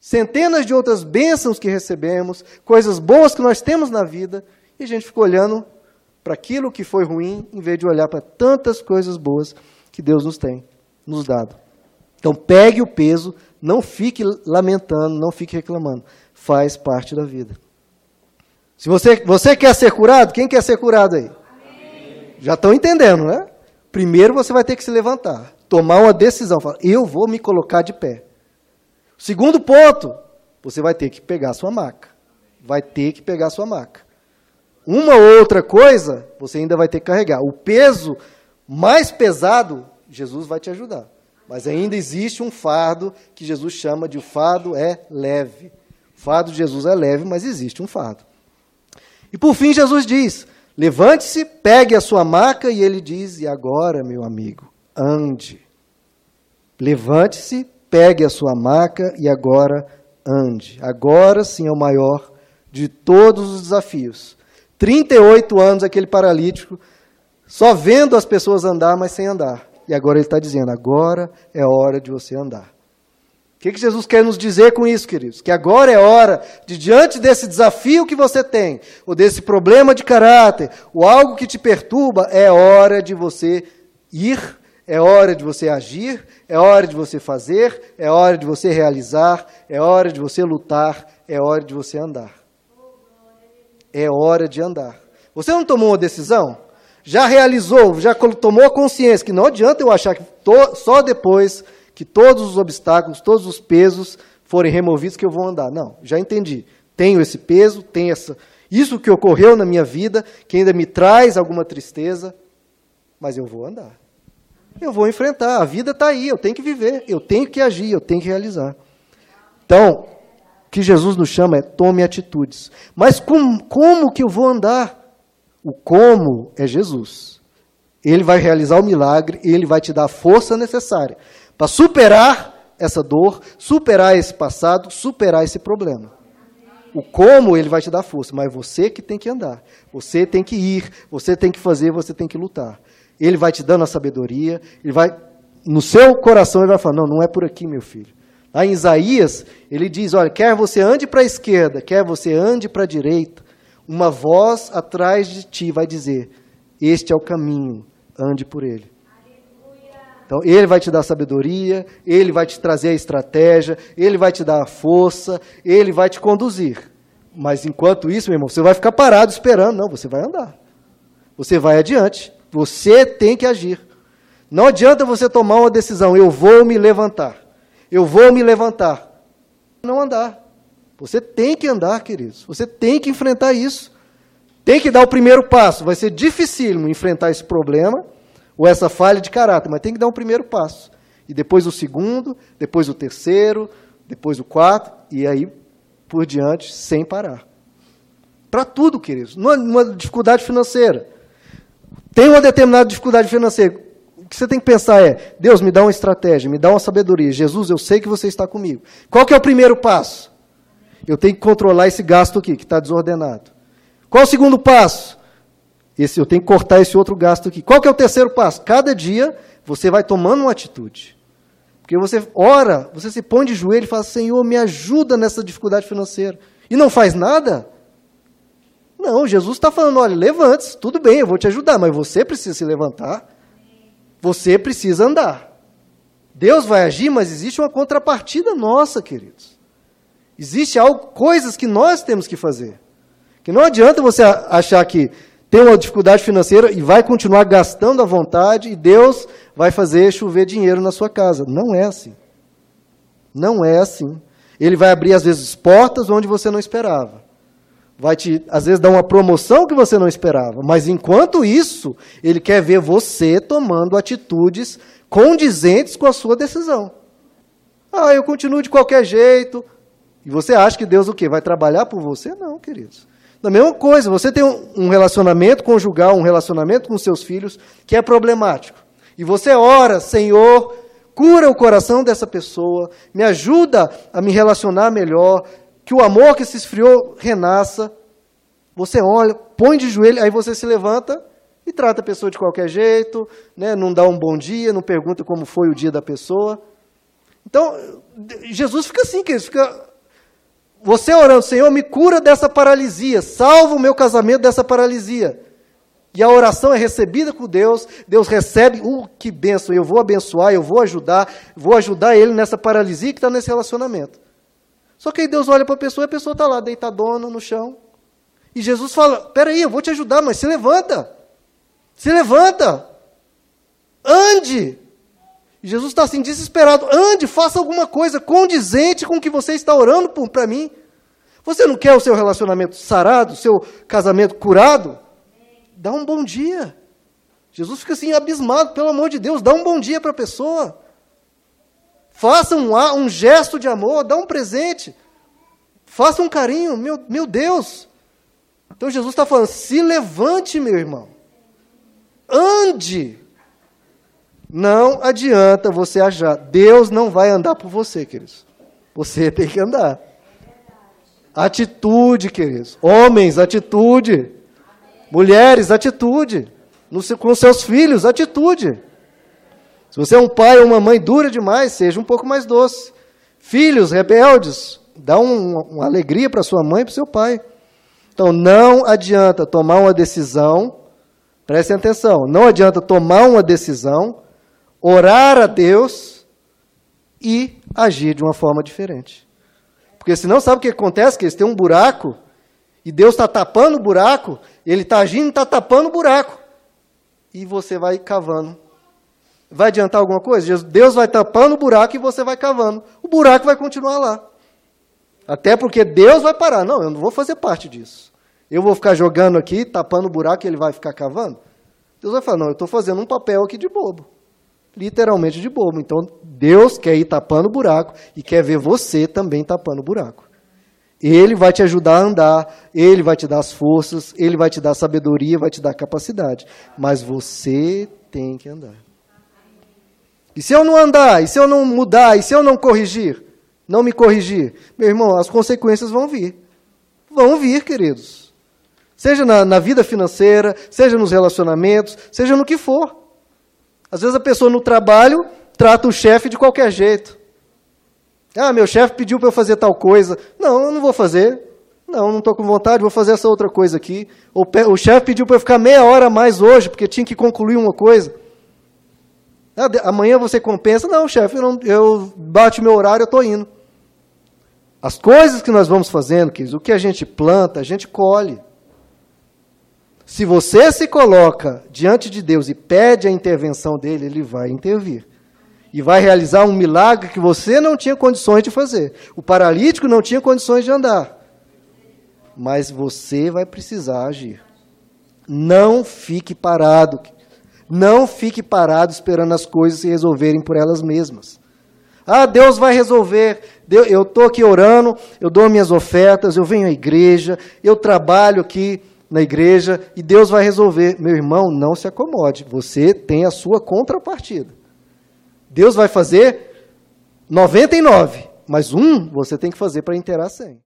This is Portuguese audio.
centenas de outras bênçãos que recebemos, coisas boas que nós temos na vida, e a gente fica olhando para aquilo que foi ruim, em vez de olhar para tantas coisas boas que Deus nos tem, nos dado. Então pegue o peso, não fique lamentando, não fique reclamando. Faz parte da vida. Se você, você quer ser curado, quem quer ser curado aí? Amém. Já estão entendendo, né? Primeiro você vai ter que se levantar, tomar uma decisão, falar, eu vou me colocar de pé. Segundo ponto, você vai ter que pegar sua maca. Vai ter que pegar sua maca. Uma outra coisa, você ainda vai ter que carregar. O peso mais pesado, Jesus vai te ajudar. Mas ainda existe um fardo que Jesus chama de o fardo é leve. O fardo de Jesus é leve, mas existe um fardo. E por fim, Jesus diz: levante-se, pegue a sua maca, e ele diz: e agora, meu amigo, ande. Levante-se, pegue a sua maca e agora ande. Agora sim é o maior de todos os desafios. 38 anos aquele paralítico, só vendo as pessoas andar, mas sem andar. E agora ele está dizendo: agora é hora de você andar. O que, que Jesus quer nos dizer com isso, queridos? Que agora é hora de, diante desse desafio que você tem, ou desse problema de caráter, ou algo que te perturba, é hora de você ir, é hora de você agir, é hora de você fazer, é hora de você realizar, é hora de você lutar, é hora de você andar. É hora de andar. Você não tomou uma decisão? já realizou, já tomou a consciência que não adianta eu achar que só depois que todos os obstáculos, todos os pesos forem removidos que eu vou andar. Não, já entendi. Tenho esse peso, tenho essa, isso que ocorreu na minha vida, que ainda me traz alguma tristeza, mas eu vou andar. Eu vou enfrentar. A vida está aí, eu tenho que viver, eu tenho que agir, eu tenho que realizar. Então, o que Jesus nos chama é tome atitudes. Mas com, como que eu vou andar? O como é Jesus. Ele vai realizar o milagre ele vai te dar a força necessária para superar essa dor, superar esse passado, superar esse problema. O como ele vai te dar força, mas você que tem que andar. Você tem que ir, você tem que fazer, você tem que lutar. Ele vai te dando a sabedoria, ele vai no seu coração ele vai falar: "Não, não é por aqui, meu filho". Lá em Isaías, ele diz: "Olha, quer você ande para a esquerda, quer você ande para a direita, uma voz atrás de ti vai dizer: Este é o caminho, ande por ele. Então, ele vai te dar sabedoria, ele vai te trazer a estratégia, ele vai te dar a força, ele vai te conduzir. Mas enquanto isso, meu irmão, você vai ficar parado esperando. Não, você vai andar. Você vai adiante. Você tem que agir. Não adianta você tomar uma decisão, eu vou me levantar. Eu vou me levantar. Não andar. Você tem que andar, queridos. Você tem que enfrentar isso. Tem que dar o primeiro passo. Vai ser dificílimo enfrentar esse problema ou essa falha de caráter, mas tem que dar um primeiro passo. E depois o segundo, depois o terceiro, depois o quarto, e aí por diante, sem parar. Para tudo, queridos. Numa dificuldade financeira. Tem uma determinada dificuldade financeira. O que você tem que pensar é: Deus, me dá uma estratégia, me dá uma sabedoria. Jesus, eu sei que você está comigo. Qual que é o primeiro passo? Eu tenho que controlar esse gasto aqui, que está desordenado. Qual o segundo passo? Esse, eu tenho que cortar esse outro gasto aqui. Qual que é o terceiro passo? Cada dia você vai tomando uma atitude. Porque você ora, você se põe de joelho e fala, Senhor, me ajuda nessa dificuldade financeira. E não faz nada? Não, Jesus está falando, olha, levante-se, tudo bem, eu vou te ajudar, mas você precisa se levantar. Você precisa andar. Deus vai agir, mas existe uma contrapartida nossa, queridos. Existe algo, coisas que nós temos que fazer. Que não adianta você achar que tem uma dificuldade financeira e vai continuar gastando à vontade e Deus vai fazer chover dinheiro na sua casa. Não é assim. Não é assim. Ele vai abrir, às vezes, portas onde você não esperava. Vai te, às vezes, dar uma promoção que você não esperava. Mas, enquanto isso, ele quer ver você tomando atitudes condizentes com a sua decisão. Ah, eu continuo de qualquer jeito. E você acha que Deus o quê? Vai trabalhar por você? Não, queridos. Da mesma coisa, você tem um relacionamento conjugal, um relacionamento com seus filhos que é problemático. E você ora, Senhor, cura o coração dessa pessoa, me ajuda a me relacionar melhor, que o amor que se esfriou renasça. Você olha, põe de joelho, aí você se levanta e trata a pessoa de qualquer jeito, né? não dá um bom dia, não pergunta como foi o dia da pessoa. Então, Jesus fica assim, que ele fica Você orando, Senhor, me cura dessa paralisia, salva o meu casamento dessa paralisia. E a oração é recebida por Deus, Deus recebe, uh, que benção, eu vou abençoar, eu vou ajudar, vou ajudar ele nessa paralisia que está nesse relacionamento. Só que aí Deus olha para a pessoa e a pessoa está lá, deitadona no chão. E Jesus fala: Peraí, eu vou te ajudar, mas se levanta. Se levanta. Ande. E Jesus está assim, desesperado. Ande, faça alguma coisa condizente com o que você está orando para mim. Você não quer o seu relacionamento sarado, o seu casamento curado? Dá um bom dia. Jesus fica assim abismado, pelo amor de Deus, dá um bom dia para a pessoa. Faça um, um gesto de amor, dá um presente. Faça um carinho, meu, meu Deus. Então Jesus está falando: se levante, meu irmão. Ande. Não adianta você achar. Deus não vai andar por você, queridos. Você tem que andar. Atitude, queridos. Homens, atitude. Mulheres, atitude. No, com seus filhos, atitude. Se você é um pai ou uma mãe dura demais, seja um pouco mais doce. Filhos rebeldes, dá um, uma alegria para sua mãe e para seu pai. Então não adianta tomar uma decisão, prestem atenção, não adianta tomar uma decisão, orar a Deus e agir de uma forma diferente. Porque senão sabe o que acontece? Que eles têm um buraco e Deus está tapando o buraco, ele está agindo e está tapando o buraco. E você vai cavando. Vai adiantar alguma coisa? Deus vai tapando o buraco e você vai cavando. O buraco vai continuar lá. Até porque Deus vai parar. Não, eu não vou fazer parte disso. Eu vou ficar jogando aqui, tapando o buraco e ele vai ficar cavando? Deus vai falar: não, eu estou fazendo um papel aqui de bobo. Literalmente de bobo. Então Deus quer ir tapando o buraco e quer ver você também tapando o buraco. Ele vai te ajudar a andar, ele vai te dar as forças, ele vai te dar sabedoria, vai te dar capacidade. Mas você tem que andar. E se eu não andar, e se eu não mudar, e se eu não corrigir, não me corrigir, meu irmão, as consequências vão vir. Vão vir, queridos. Seja na, na vida financeira, seja nos relacionamentos, seja no que for. Às vezes a pessoa no trabalho trata o chefe de qualquer jeito. Ah, meu chefe pediu para eu fazer tal coisa. Não, eu não vou fazer. Não, não estou com vontade, vou fazer essa outra coisa aqui. O, o chefe pediu para eu ficar meia hora a mais hoje, porque tinha que concluir uma coisa. Ah, amanhã você compensa. Não, chefe, eu, eu bate meu horário, eu estou indo. As coisas que nós vamos fazendo, o que a gente planta, a gente colhe. Se você se coloca diante de Deus e pede a intervenção dele, ele vai intervir e vai realizar um milagre que você não tinha condições de fazer. O paralítico não tinha condições de andar. Mas você vai precisar agir. Não fique parado. Não fique parado esperando as coisas se resolverem por elas mesmas. Ah, Deus vai resolver. Eu estou aqui orando, eu dou minhas ofertas, eu venho à igreja, eu trabalho aqui na igreja e Deus vai resolver. Meu irmão, não se acomode. Você tem a sua contrapartida. Deus vai fazer 99, mas um você tem que fazer para inteirar 100.